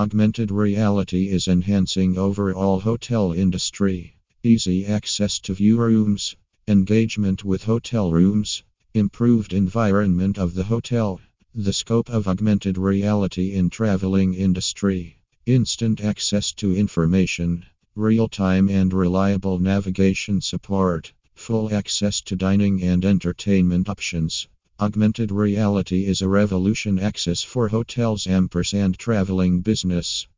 Augmented reality is enhancing overall hotel industry. Easy access to view rooms, engagement with hotel rooms, improved environment of the hotel. The scope of augmented reality in traveling industry. Instant access to information, real-time and reliable navigation support, full access to dining and entertainment options. Augmented reality is a revolution access for hotels ampersand and traveling business.